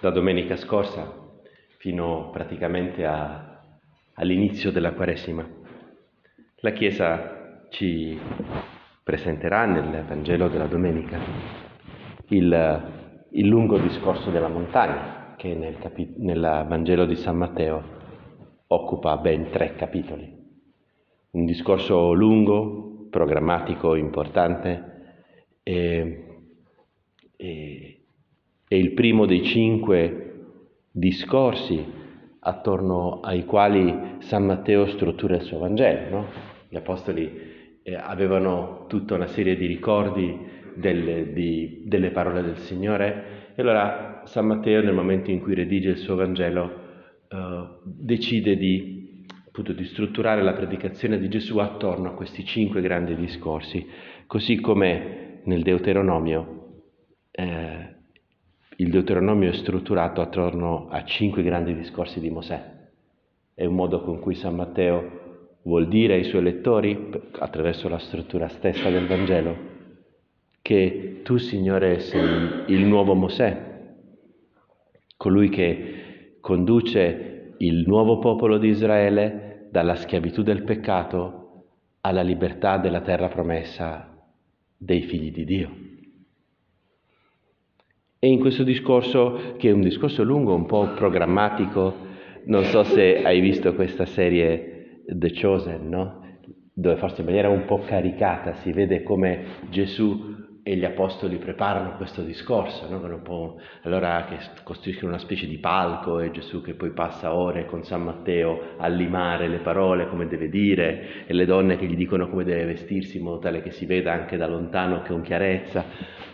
da domenica scorsa fino praticamente a, all'inizio della Quaresima. La Chiesa ci presenterà nel Vangelo della domenica il, il lungo discorso della montagna che nel, capi- nel Vangelo di San Matteo occupa ben tre capitoli. Un discorso lungo, programmatico, importante e, e, è il primo dei cinque discorsi attorno ai quali San Matteo struttura il suo Vangelo. No? Gli Apostoli eh, avevano tutta una serie di ricordi delle, di, delle parole del Signore e allora San Matteo nel momento in cui redige il suo Vangelo eh, decide di, appunto, di strutturare la predicazione di Gesù attorno a questi cinque grandi discorsi, così come nel Deuteronomio eh, il Deuteronomio è strutturato attorno a cinque grandi discorsi di Mosè. È un modo con cui San Matteo vuol dire ai suoi lettori, attraverso la struttura stessa del Vangelo, che tu, Signore, sei il nuovo Mosè, colui che conduce il nuovo popolo di Israele dalla schiavitù del peccato alla libertà della terra promessa dei figli di Dio. E in questo discorso, che è un discorso lungo, un po' programmatico, non so se hai visto questa serie The Chosen, no? dove forse in maniera un po' caricata si vede come Gesù e gli apostoli preparano questo discorso, no? allora che costruiscono una specie di palco e Gesù che poi passa ore con San Matteo a limare le parole come deve dire e le donne che gli dicono come deve vestirsi in modo tale che si veda anche da lontano con chiarezza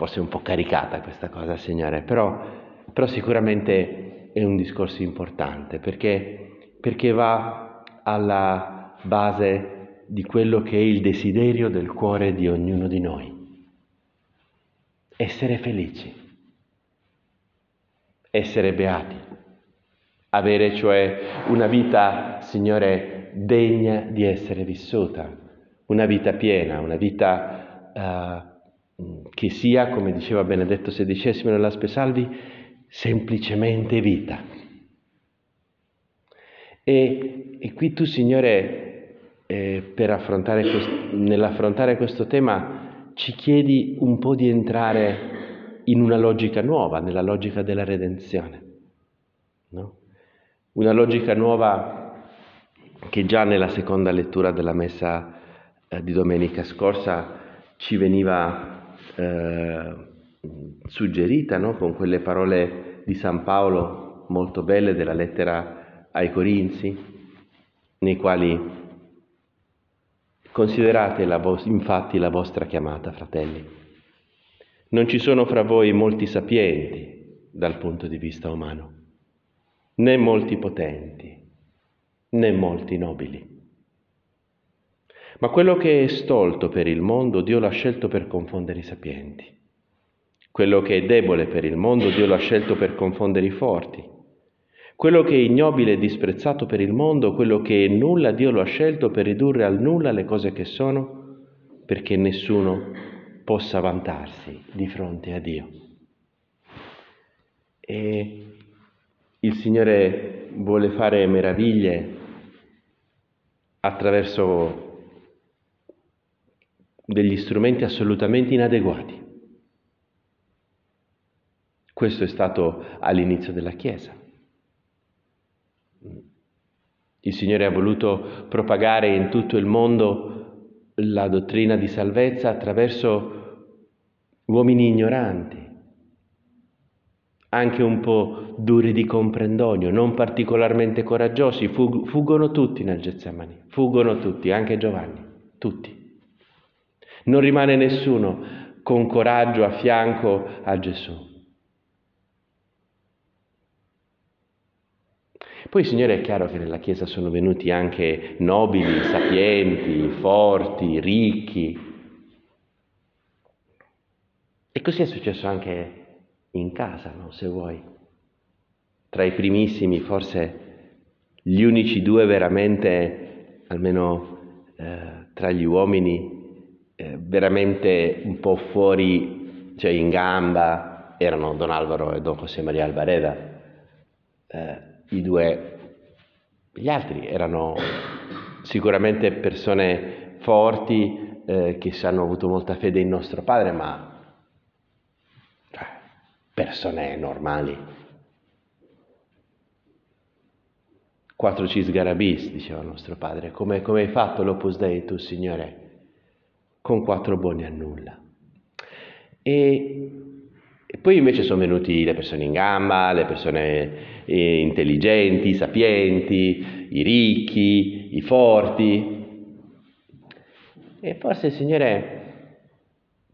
forse un po' caricata questa cosa, Signore, però, però sicuramente è un discorso importante perché, perché va alla base di quello che è il desiderio del cuore di ognuno di noi. Essere felici, essere beati, avere cioè una vita, Signore, degna di essere vissuta, una vita piena, una vita uh, che sia, come diceva Benedetto XVI nella Spesalvi, semplicemente vita. E, e qui tu, Signore, eh, affrontare questo, nell'affrontare questo tema, ci chiedi un po' di entrare in una logica nuova, nella logica della redenzione. No? Una logica nuova che già nella seconda lettura della messa eh, di domenica scorsa ci veniva eh, suggerita no? con quelle parole di San Paolo molto belle della lettera ai Corinzi, nei quali considerate la vo- infatti la vostra chiamata, fratelli. Non ci sono fra voi molti sapienti dal punto di vista umano, né molti potenti, né molti nobili. Ma quello che è stolto per il mondo, Dio l'ha scelto per confondere i sapienti. Quello che è debole per il mondo, Dio l'ha scelto per confondere i forti. Quello che è ignobile e disprezzato per il mondo, quello che è nulla, Dio lo ha scelto per ridurre al nulla le cose che sono, perché nessuno possa vantarsi di fronte a Dio. E il Signore vuole fare meraviglie attraverso degli strumenti assolutamente inadeguati. Questo è stato all'inizio della Chiesa. Il Signore ha voluto propagare in tutto il mondo la dottrina di salvezza attraverso uomini ignoranti, anche un po' duri di comprendonio, non particolarmente coraggiosi, fuggono tutti nel Getsemani, fuggono tutti, anche Giovanni, tutti. Non rimane nessuno con coraggio a fianco a Gesù. Poi, Signore, è chiaro che nella Chiesa sono venuti anche nobili, sapienti, forti, ricchi. E così è successo anche in casa, no? se vuoi. Tra i primissimi, forse gli unici due veramente, almeno eh, tra gli uomini, eh, veramente un po' fuori, cioè in gamba, erano Don Alvaro e Don José María Alvareda. Eh, I due, gli altri erano sicuramente persone forti eh, che hanno avuto molta fede in nostro padre, ma cioè, persone normali. Quattro cisgarabis, diceva nostro padre, come, come hai fatto l'Opus Dei tu, Signore? Con quattro buoni a nulla. E, e poi invece sono venuti le persone in gamba, le persone eh, intelligenti, sapienti, i ricchi, i forti. E forse, Signore,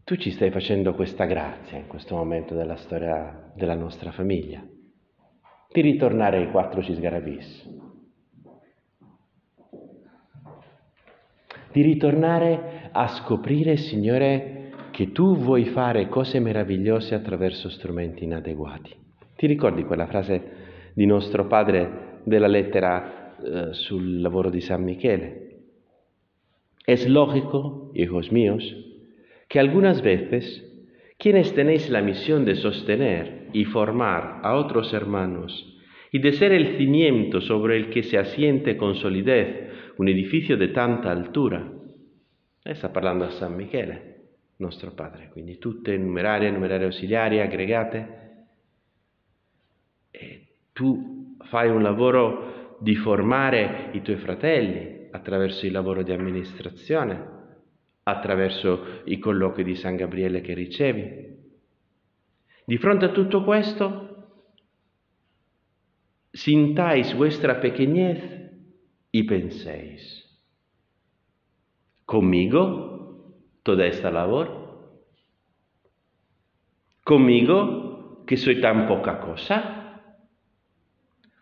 tu ci stai facendo questa grazia in questo momento della storia della nostra famiglia, di ritornare ai quattro cisgarabis, di ritornare a scoprire, Signore, che tu vuoi fare cose meravigliose attraverso strumenti inadeguati. Ti ricordi quella frase di nostro padre della lettera eh, sul lavoro di San Michele? Es lógico, hijos míos, que algunas veces quienes tenéis la misión de sostener y formar a otros hermanos y de ser el cimiento sobre el que se asiente con solidez un edificio de tanta altura, está parlando a San Michele, nostro Padre, quindi tutte numerarie, numerarie ausiliari, aggregate. E tu fai un lavoro di formare i tuoi fratelli attraverso il lavoro di amministrazione, attraverso i colloqui di San Gabriele che ricevi. Di fronte a tutto questo, sintais vuestra pequeñez y penséis, conmigo toda esta labor? ¿Conmigo, que soy tan poca cosa?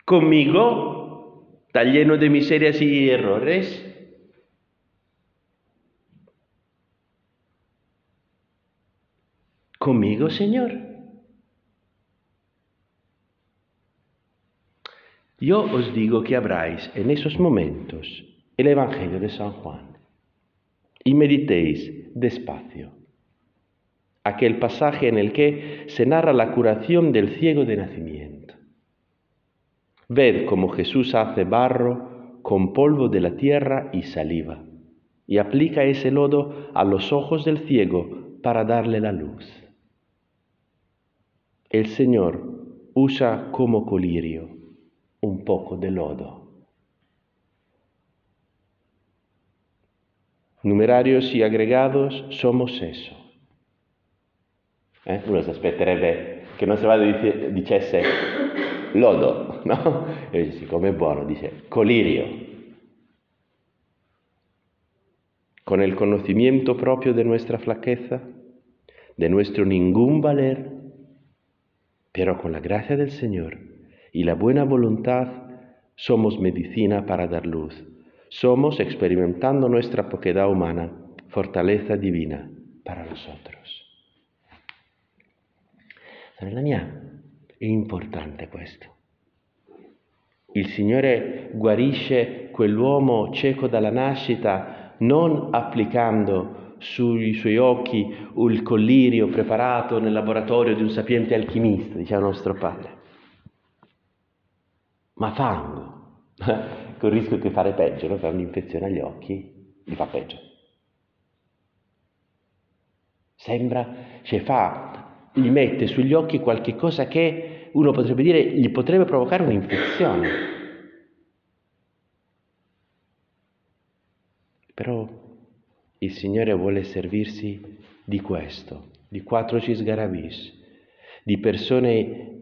¿Conmigo, tan lleno de miserias y errores? ¿Conmigo, Señor? Yo os digo que abráis en esos momentos el Evangelio de San Juan y meditéis despacio. Aquel pasaje en el que se narra la curación del ciego de nacimiento. Ved cómo Jesús hace barro con polvo de la tierra y saliva, y aplica ese lodo a los ojos del ciego para darle la luz. El Señor usa como colirio un poco de lodo. numerarios y agregados somos eso. Eh? Uno si aspetterebbe che non si vada dice, dicesse lodo, no? E siccome è buono dice colirio. Con el conocimiento propio de nuestra flaqueza, de nuestro ningún valer, pero con la gracia del Señor y la buena voluntad somos medicina para dar luz somos, experimentando nuestra poquedad humana, fortaleza divina para nosotros. Sorella mia, è importante questo. Il Signore guarisce quell'uomo cieco dalla nascita non applicando sui suoi occhi il collirio preparato nel laboratorio di un sapiente alchimista, diceva nostro padre, ma fango con il rischio che fare peggio, no? fare un'infezione agli occhi, gli fa peggio. Sembra, cioè fa, gli mette sugli occhi qualche cosa che uno potrebbe dire gli potrebbe provocare un'infezione. Però il Signore vuole servirsi di questo, di quattro cisgarabis, di persone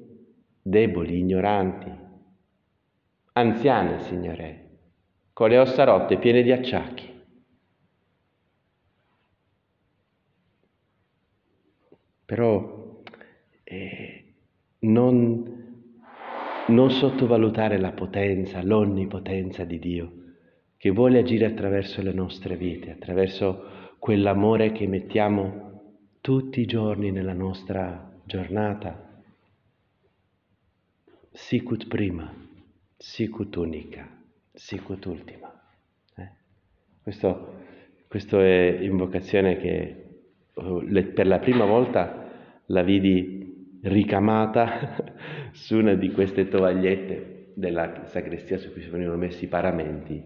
deboli, ignoranti, anziane, Signore, con le ossa rotte, piene di acciacchi. Però eh, non, non sottovalutare la potenza, l'onnipotenza di Dio, che vuole agire attraverso le nostre vite, attraverso quell'amore che mettiamo tutti i giorni nella nostra giornata. Sicut prima sicut unica, sicut ultima. Eh? Questo, questo, è invocazione che oh, per la prima volta la vidi ricamata su una di queste tovagliette della sacrestia su cui si venivano messi i paramenti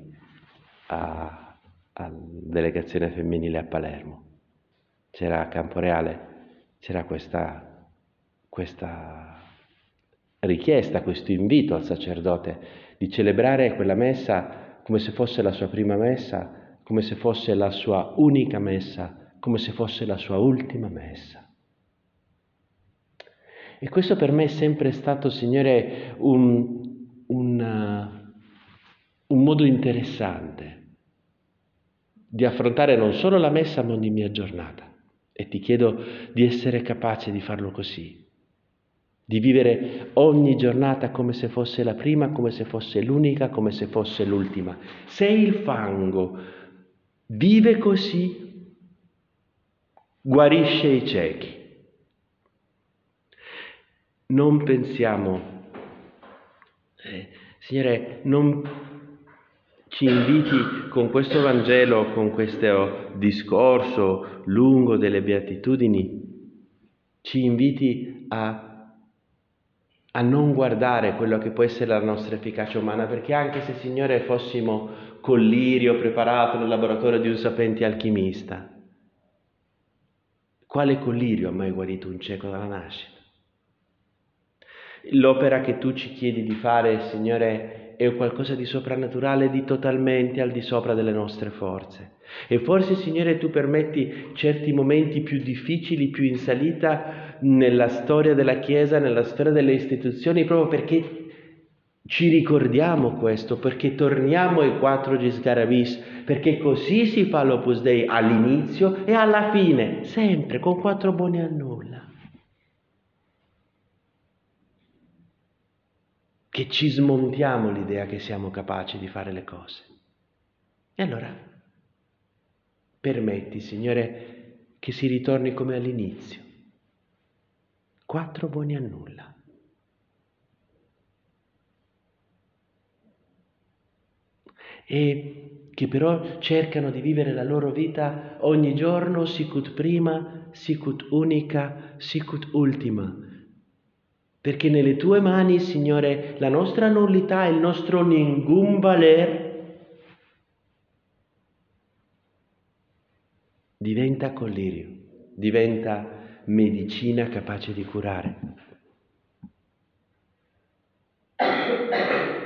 a, a delegazione femminile a Palermo. C'era a Camporeale, c'era questa, questa richiesta, questo invito al sacerdote di celebrare quella messa come se fosse la sua prima messa, come se fosse la sua unica messa, come se fosse la sua ultima messa. E questo per me è sempre stato, Signore, un, un, uh, un modo interessante di affrontare non solo la messa ma ogni mia giornata. E ti chiedo di essere capace di farlo così, di vivere ogni giornata come se fosse la prima, come se fosse l'unica, come se fosse l'ultima. Se il fango vive così, guarisce i ciechi. Non pensiamo, eh, Signore, non ci inviti con questo Vangelo, con questo discorso lungo delle beatitudini, ci inviti a, a, non guardare quello che può essere la nostra efficacia umana, perché anche se, Signore, fossimo collirio preparato nel laboratorio di un sapente alchimista, quale collirio ha mai guarito un cieco dalla nascita? L'opera che tu ci chiedi di fare, Signore, è qualcosa di soprannaturale, di totalmente al di sopra delle nostre forze. E forse, Signore, tu permetti certi momenti più difficili, più in salita nella storia della Chiesa, nella storia delle istituzioni, proprio perché ci ricordiamo questo, perché torniamo ai quattro Gisgaravis, perché così si fa l'Opus Dei all'inizio e alla fine, sempre con quattro buoni a nulla. Che ci smontiamo l'idea che siamo capaci di fare le cose. E allora, permetti, Signore, che si ritorni come all'inizio. Quattro buoni a nulla. E che però cercano di vivere la loro vita ogni giorno sicut prima, sicut unica, sicut ultima, perché nelle tue mani, Signore, la nostra nullità il nostro ningún valer diventa collirio, diventa medicina capace di curare.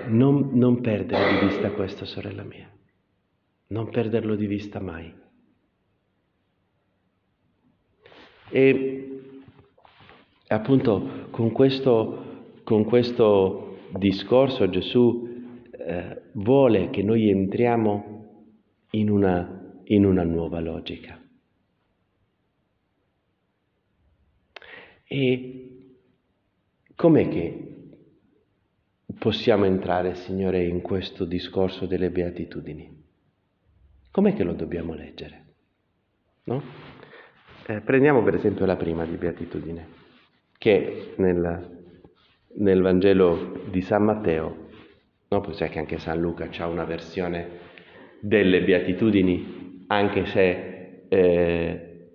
Non, non perdere di vista questo, sorella mia, non perderlo di vista mai. E appunto con questo, con questo discorso Gesù eh, vuole che noi entriamo in una, in una nuova logica. E com'è che possiamo entrare, Signore, in questo discorso delle beatitudini? Com'è che lo dobbiamo leggere? No? Eh, prendiamo per esempio la prima di beatitudine che nel, nel Vangelo di San Matteo, no? sai che anche San Luca ha una versione delle beatitudini, anche se eh,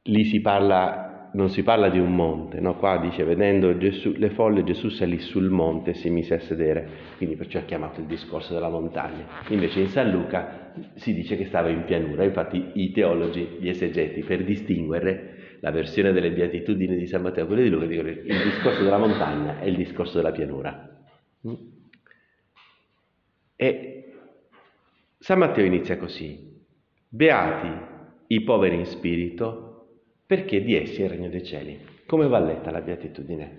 lì si parla, non si parla di un monte, no? qua dice vedendo Gesù, le folle Gesù salì sul monte e si mise a sedere, quindi perciò è chiamato il discorso della montagna. Invece in San Luca si dice che stava in pianura, infatti i teologi, gli esegeti, per distinguere la versione delle beatitudini di San Matteo, quelle di Luca dicono il discorso della montagna e il discorso della pianura. E San Matteo inizia così, beati i poveri in spirito, perché di essi è il regno dei cieli. Come va letta la beatitudine?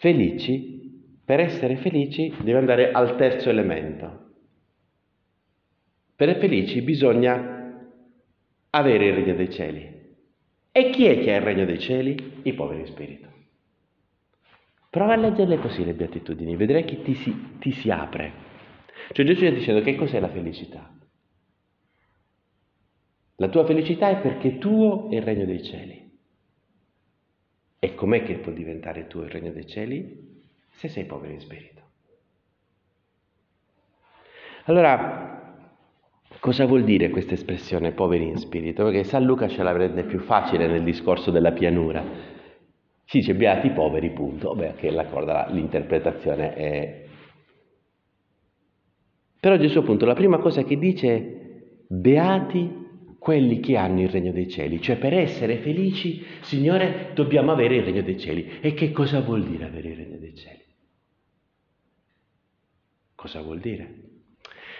Felici, per essere felici deve andare al terzo elemento. Per essere felici bisogna avere il regno dei cieli. E chi è che ha il regno dei cieli? I poveri in spirito. Prova a leggerle così le beatitudini, vedrai che ti si, ti si apre. Cioè Gesù sta dicendo che cos'è la felicità? La tua felicità è perché tuo è il regno dei cieli. E com'è che può diventare tuo il regno dei cieli? Se sei povero in spirito. Allora, Cosa vuol dire questa espressione poveri in spirito? Perché San Luca ce la rende più facile nel discorso della pianura. Si dice beati poveri, punto. Beh, che la cosa, l'interpretazione è... Però Gesù appunto la prima cosa che dice è beati quelli che hanno il regno dei cieli, cioè per essere felici, Signore, dobbiamo avere il regno dei cieli. E che cosa vuol dire avere il regno dei cieli? Cosa vuol dire?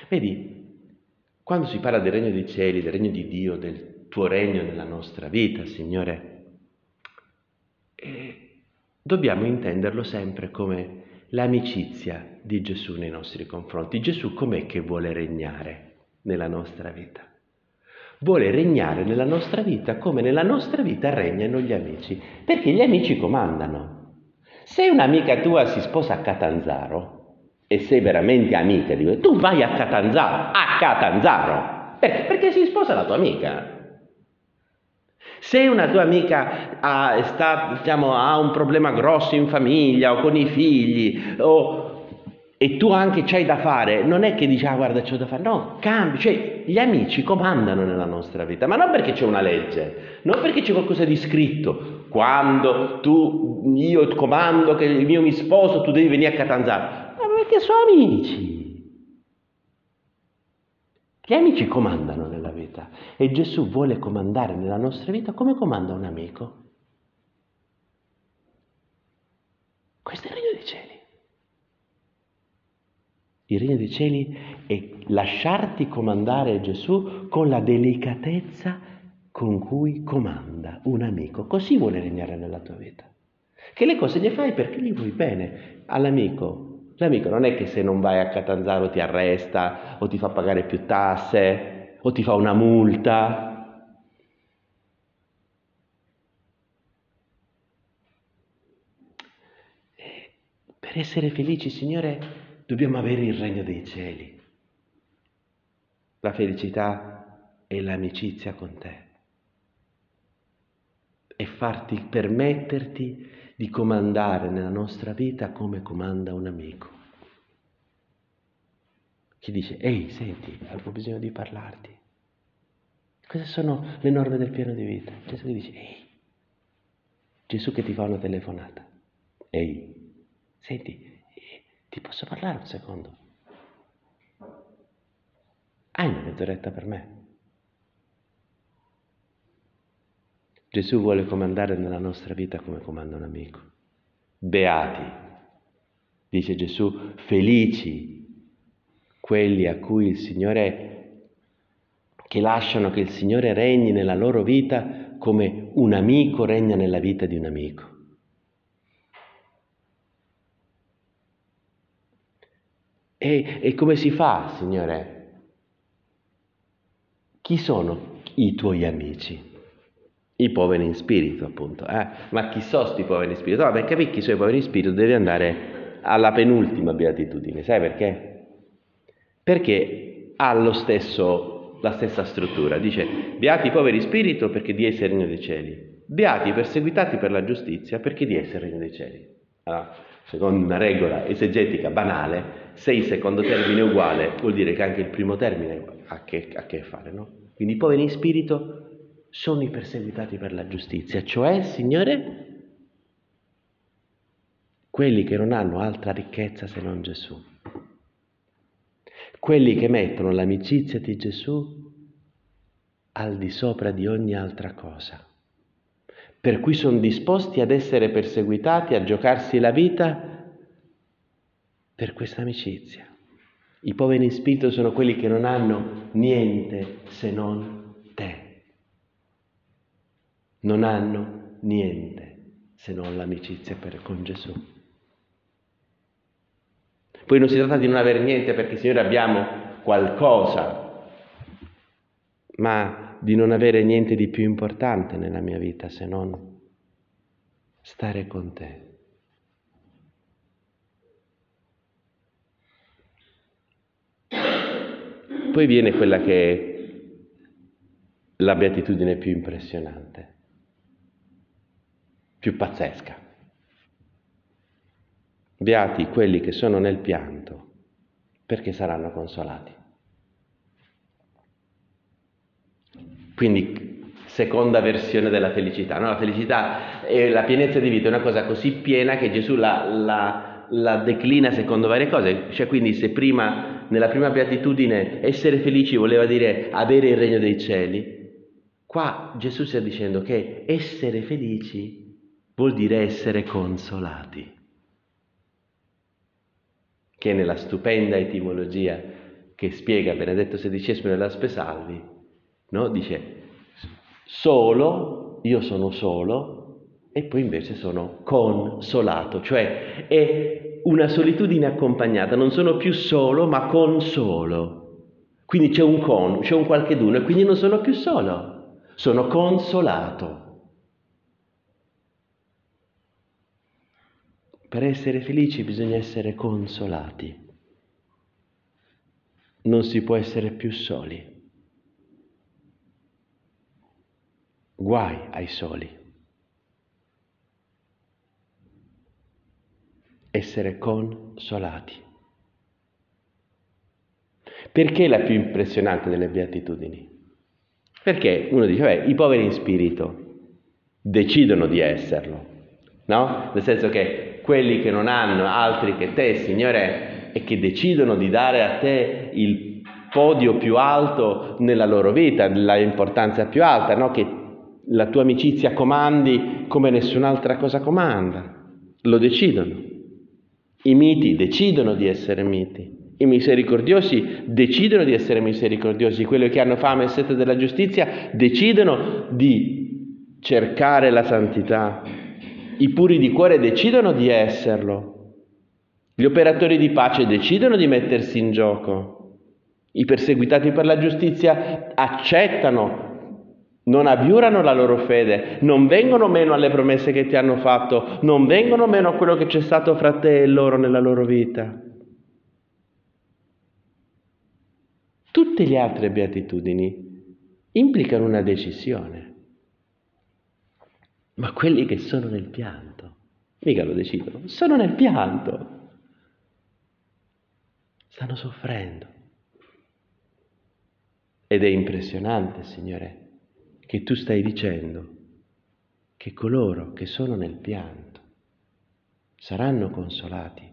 Vedi, quando si parla del regno dei cieli, del regno di Dio, del tuo regno nella nostra vita, Signore, eh, dobbiamo intenderlo sempre come l'amicizia di Gesù nei nostri confronti. Gesù com'è che vuole regnare nella nostra vita? Vuole regnare nella nostra vita come nella nostra vita regnano gli amici, perché gli amici comandano. Se un'amica tua si sposa a Catanzaro e sei veramente amica di lui, tu vai a Catanzaro, a Catanzaro, perché? Perché si sposa la tua amica. Se una tua amica ha, sta, diciamo, ha un problema grosso in famiglia o con i figli o, e tu anche c'hai da fare, non è che dici ah guarda c'ho da fare, no, cambi, cioè gli amici comandano nella nostra vita, ma non perché c'è una legge, non perché c'è qualcosa di scritto, quando tu, io comando che io mi sposo tu devi venire a Catanzaro, perché sono amici. Gli amici comandano nella vita e Gesù vuole comandare nella nostra vita come comanda un amico. Questo è il regno dei cieli. Il regno dei cieli è lasciarti comandare Gesù con la delicatezza con cui comanda un amico. Così vuole regnare nella tua vita. Che le cose le fai perché gli vuoi bene all'amico, L'amico non è che se non vai a Catanzaro ti arresta o ti fa pagare più tasse o ti fa una multa. E per essere felici, Signore, dobbiamo avere il regno dei cieli. La felicità è l'amicizia con te e farti permetterti di comandare nella nostra vita come comanda un amico. Chi dice, ehi, senti, avevo bisogno di parlarti. Queste sono le norme del piano di vita. Gesù che dice, ehi, Gesù che ti fa una telefonata. Ehi, senti, ti posso parlare un secondo? Hai una mezz'oretta per me? Gesù vuole comandare nella nostra vita come comanda un amico. Beati, dice Gesù, felici quelli a cui il Signore, che lasciano che il Signore regni nella loro vita come un amico regna nella vita di un amico. E, e come si fa, Signore? Chi sono i tuoi amici? i poveri in spirito, appunto. Eh? Ma chi sono questi poveri in spirito? No, per capire chi sono i poveri in spirito devi andare alla penultima beatitudine, sai perché? Perché ha stesso, la stessa struttura. Dice, beati i poveri spirito perché di essere il regno dei cieli. Beati i perseguitati per la giustizia perché di essere il regno dei cieli. Allora, secondo una regola esegetica banale, se il secondo termine è uguale, vuol dire che anche il primo termine ha che, a che fare, no? Quindi i poveri in spirito sono i perseguitati per la giustizia, cioè, Signore, quelli che non hanno altra ricchezza se non Gesù, quelli che mettono l'amicizia di Gesù al di sopra di ogni altra cosa, per cui sono disposti ad essere perseguitati, a giocarsi la vita per questa amicizia. I poveri in spirito sono quelli che non hanno niente se non te non hanno niente se non l'amicizia per, con Gesù. Poi non si tratta di non avere niente perché Signore abbiamo qualcosa, ma di non avere niente di più importante nella mia vita se non stare con te. Poi viene quella che è la beatitudine più impressionante più pazzesca. Beati quelli che sono nel pianto, perché saranno consolati. Quindi seconda versione della felicità. No? La felicità e la pienezza di vita è una cosa così piena che Gesù la, la, la declina secondo varie cose. Cioè, quindi se prima, nella prima beatitudine, essere felici voleva dire avere il regno dei cieli, qua Gesù sta dicendo che essere felici vuol dire essere consolati, che nella stupenda etimologia che spiega Benedetto XVI nella Spesalvi, no? dice solo, io sono solo e poi invece sono consolato, cioè è una solitudine accompagnata, non sono più solo ma consolo. Quindi c'è un con, c'è un qualcheduno e quindi non sono più solo, sono consolato. Per essere felici bisogna essere consolati. Non si può essere più soli. Guai ai soli. Essere consolati. Perché la più impressionante delle beatitudini? Perché uno dice, beh, i poveri in spirito decidono di esserlo, no? Nel senso che quelli che non hanno altri che te, Signore, e che decidono di dare a te il podio più alto nella loro vita, l'importanza più alta, no? che la tua amicizia comandi come nessun'altra cosa comanda. Lo decidono. I miti decidono di essere miti. I misericordiosi decidono di essere misericordiosi. Quelli che hanno fame e sete della giustizia decidono di cercare la santità. I puri di cuore decidono di esserlo. Gli operatori di pace decidono di mettersi in gioco. I perseguitati per la giustizia accettano non abiurano la loro fede, non vengono meno alle promesse che ti hanno fatto, non vengono meno a quello che c'è stato fra te e loro nella loro vita. Tutte le altre beatitudini implicano una decisione, ma quelli che sono nel pianto, mica lo decidono, sono nel pianto, stanno soffrendo. Ed è impressionante, Signore, che tu stai dicendo che coloro che sono nel pianto saranno consolati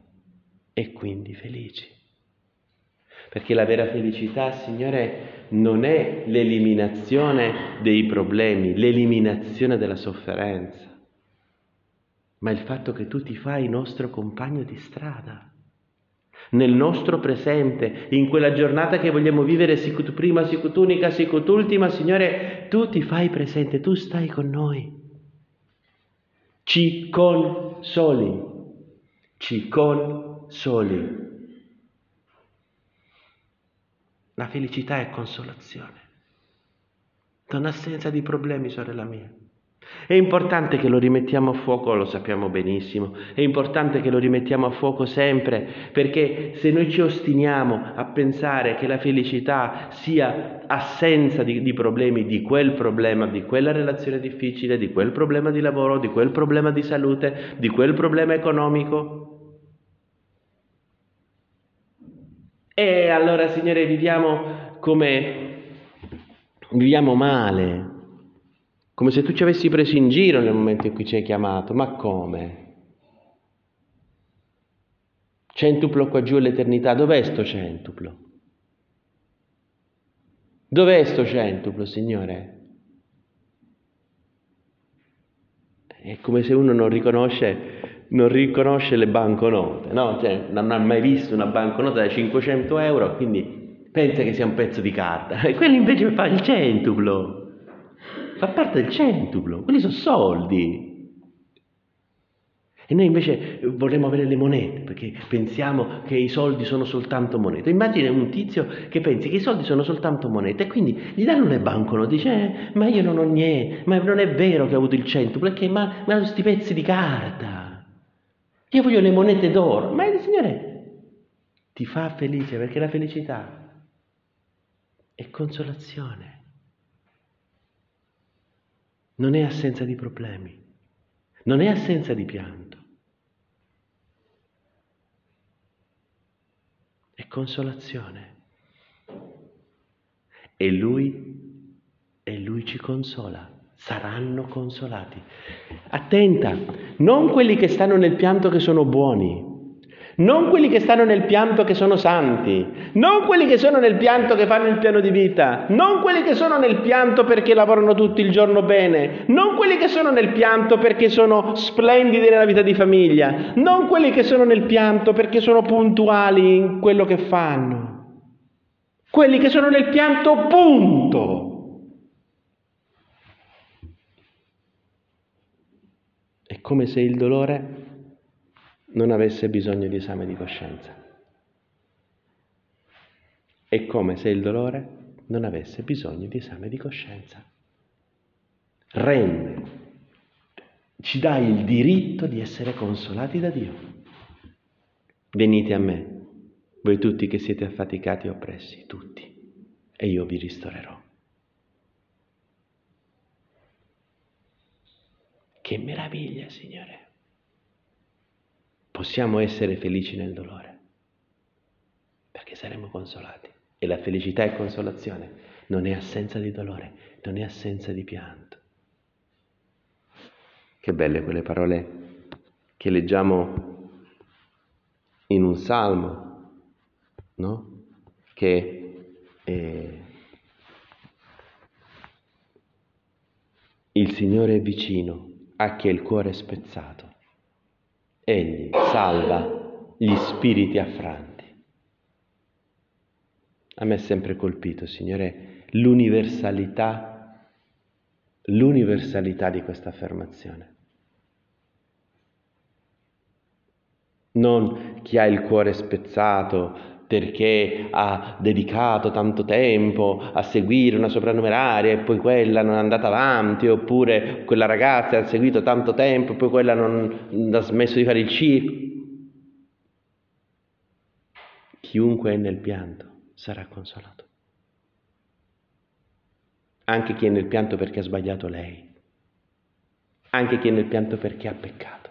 e quindi felici. Perché la vera felicità, Signore, non è l'eliminazione dei problemi, l'eliminazione della sofferenza, ma il fatto che tu ti fai nostro compagno di strada nel nostro presente, in quella giornata che vogliamo vivere sicut prima, sicut unica, sicut ultima, Signore, tu ti fai presente, tu stai con noi. Ci consoli, ci consoli. La felicità è consolazione, non assenza di problemi, sorella mia. È importante che lo rimettiamo a fuoco, lo sappiamo benissimo, è importante che lo rimettiamo a fuoco sempre, perché se noi ci ostiniamo a pensare che la felicità sia assenza di, di, problemi, di quel problema, di quella relazione difficile, di quel problema di lavoro, di quel problema di salute, di quel problema economico, e allora Signore viviamo come viviamo male, come se tu ci avessi preso in giro nel momento in cui ci hai chiamato. Ma come? Centuplo qua giù all'eternità, dov'è sto centuplo? Dov'è sto centuplo, Signore? È come se uno non riconosce, non riconosce le banconote, no? Cioè, non ha mai visto una banconota da 500 euro, quindi pensa che sia un pezzo di carta. E quello invece fa il centuplo fa parte del centuplo, quelli sono soldi. E noi invece vorremmo avere le monete, perché pensiamo che i soldi sono soltanto monete. Immagina un tizio che pensi che i soldi sono soltanto monete e quindi gli danno le banconote, dice, eh, ma io non ho niente, ma non è vero che ho avuto il centuplo, perché ma, ma questi pezzi di carta. Io voglio le monete d'oro. Ma il Signore ti fa felice, perché la felicità è consolazione non è assenza di problemi, non è assenza di pianto, è consolazione. E lui, e lui ci consola. Saranno consolati. Attenta, non quelli che stanno nel pianto che sono buoni, non quelli che stanno nel pianto che sono santi, non quelli che sono nel pianto che fanno il piano di vita, non quelli che sono nel pianto perché lavorano tutto il giorno bene, non quelli che sono nel pianto perché sono splendidi nella vita di famiglia, non quelli che sono nel pianto perché sono puntuali in quello che fanno, quelli che sono nel pianto punto. È come se il dolore non avesse bisogno di esame di coscienza. È come se il dolore non avesse bisogno di esame di coscienza. Rende, ci dà il diritto di essere consolati da Dio. Venite a me, voi tutti che siete affaticati e oppressi, tutti, e io vi ristorerò. Che meraviglia, Signore! possiamo essere felici nel dolore, perché saremo consolati. E la felicità e consolazione non è assenza di dolore, non è assenza di pianto. Che belle quelle parole che leggiamo in un salmo, no? Che eh, il Signore è vicino a chi ha il cuore spezzato Egli salva gli spiriti affranti. A me è sempre colpito, Signore, l'universalità, l'universalità di questa affermazione. Non chi ha il cuore spezzato perché ha dedicato tanto tempo a seguire una soprannumeraria e poi quella non è andata avanti, oppure quella ragazza ha seguito tanto tempo e poi quella non ha smesso di fare il circo. Chiunque è nel pianto sarà consolato. Anche chi è nel pianto perché ha sbagliato lei, anche chi è nel pianto perché ha peccato,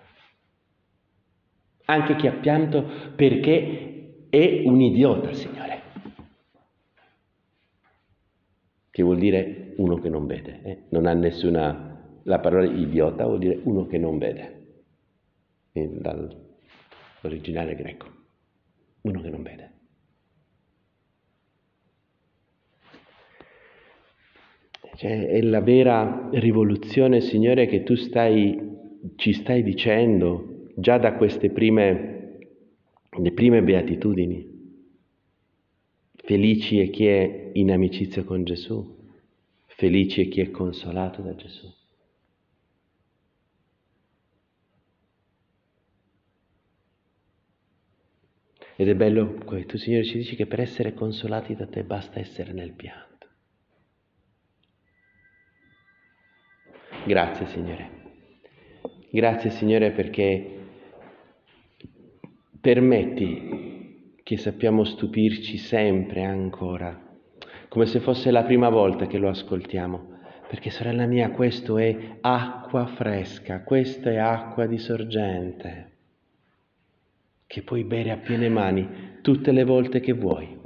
anche chi ha pianto perché è un idiota, Signore. Che vuol dire uno che non vede. Eh? Non ha nessuna... La parola idiota vuol dire uno che non vede. Dall'originale greco. Uno che non vede. Cioè, è la vera rivoluzione, Signore, che tu stai, ci stai dicendo già da queste prime le prime beatitudini. Felici è chi è in amicizia con Gesù, felici è chi è consolato da Gesù. Ed è bello, tu Signore ci dici che per essere consolati da te basta essere nel pianto. Grazie Signore. Grazie Signore perché Permetti che sappiamo stupirci sempre ancora, come se fosse la prima volta che lo ascoltiamo, perché sorella mia, questo è acqua fresca, questa è acqua di sorgente, che puoi bere a piene mani tutte le volte che vuoi.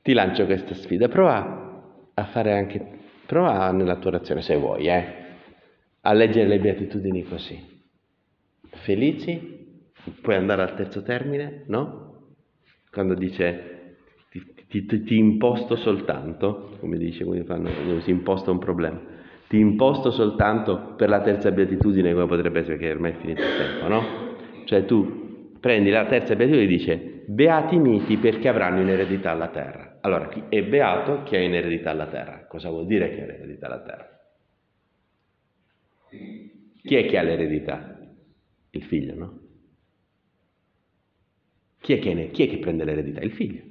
Ti lancio questa sfida, prova a fare anche, prova nella tua orazione se vuoi, eh, a leggere le beatitudini così felici, puoi andare al terzo termine, no? Quando dice ti, ti, ti, ti imposto soltanto, come dice, come fanno, si imposta un problema, ti imposto soltanto per la terza beatitudine, come potrebbe essere che ormai è finito il tempo, no? Cioè tu prendi la terza beatitudine e dice beati miti perché avranno in eredità la terra. Allora, è beato chi ha in eredità la terra. Cosa vuol dire che ha in eredità la terra? Chi è che ha l'eredità? Il figlio, no? Chi è che, ne, chi è che prende l'eredità? Il figlio.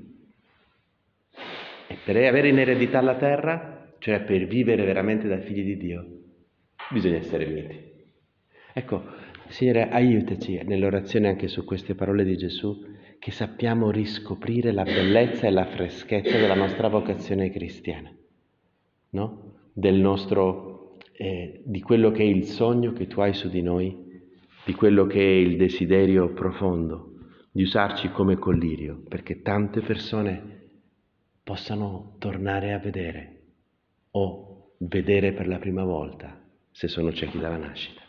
E per avere in eredità la terra, cioè per vivere veramente da figli di Dio, bisogna essere miti. Ecco, Signore, aiutaci nell'orazione anche su queste parole di Gesù, che sappiamo riscoprire la bellezza e la freschezza della nostra vocazione cristiana, no? Del nostro, eh, di quello che è il sogno che tu hai su di noi di quello che è il desiderio profondo di usarci come collirio, perché tante persone possano tornare a vedere o vedere per la prima volta se sono ciechi dalla nascita.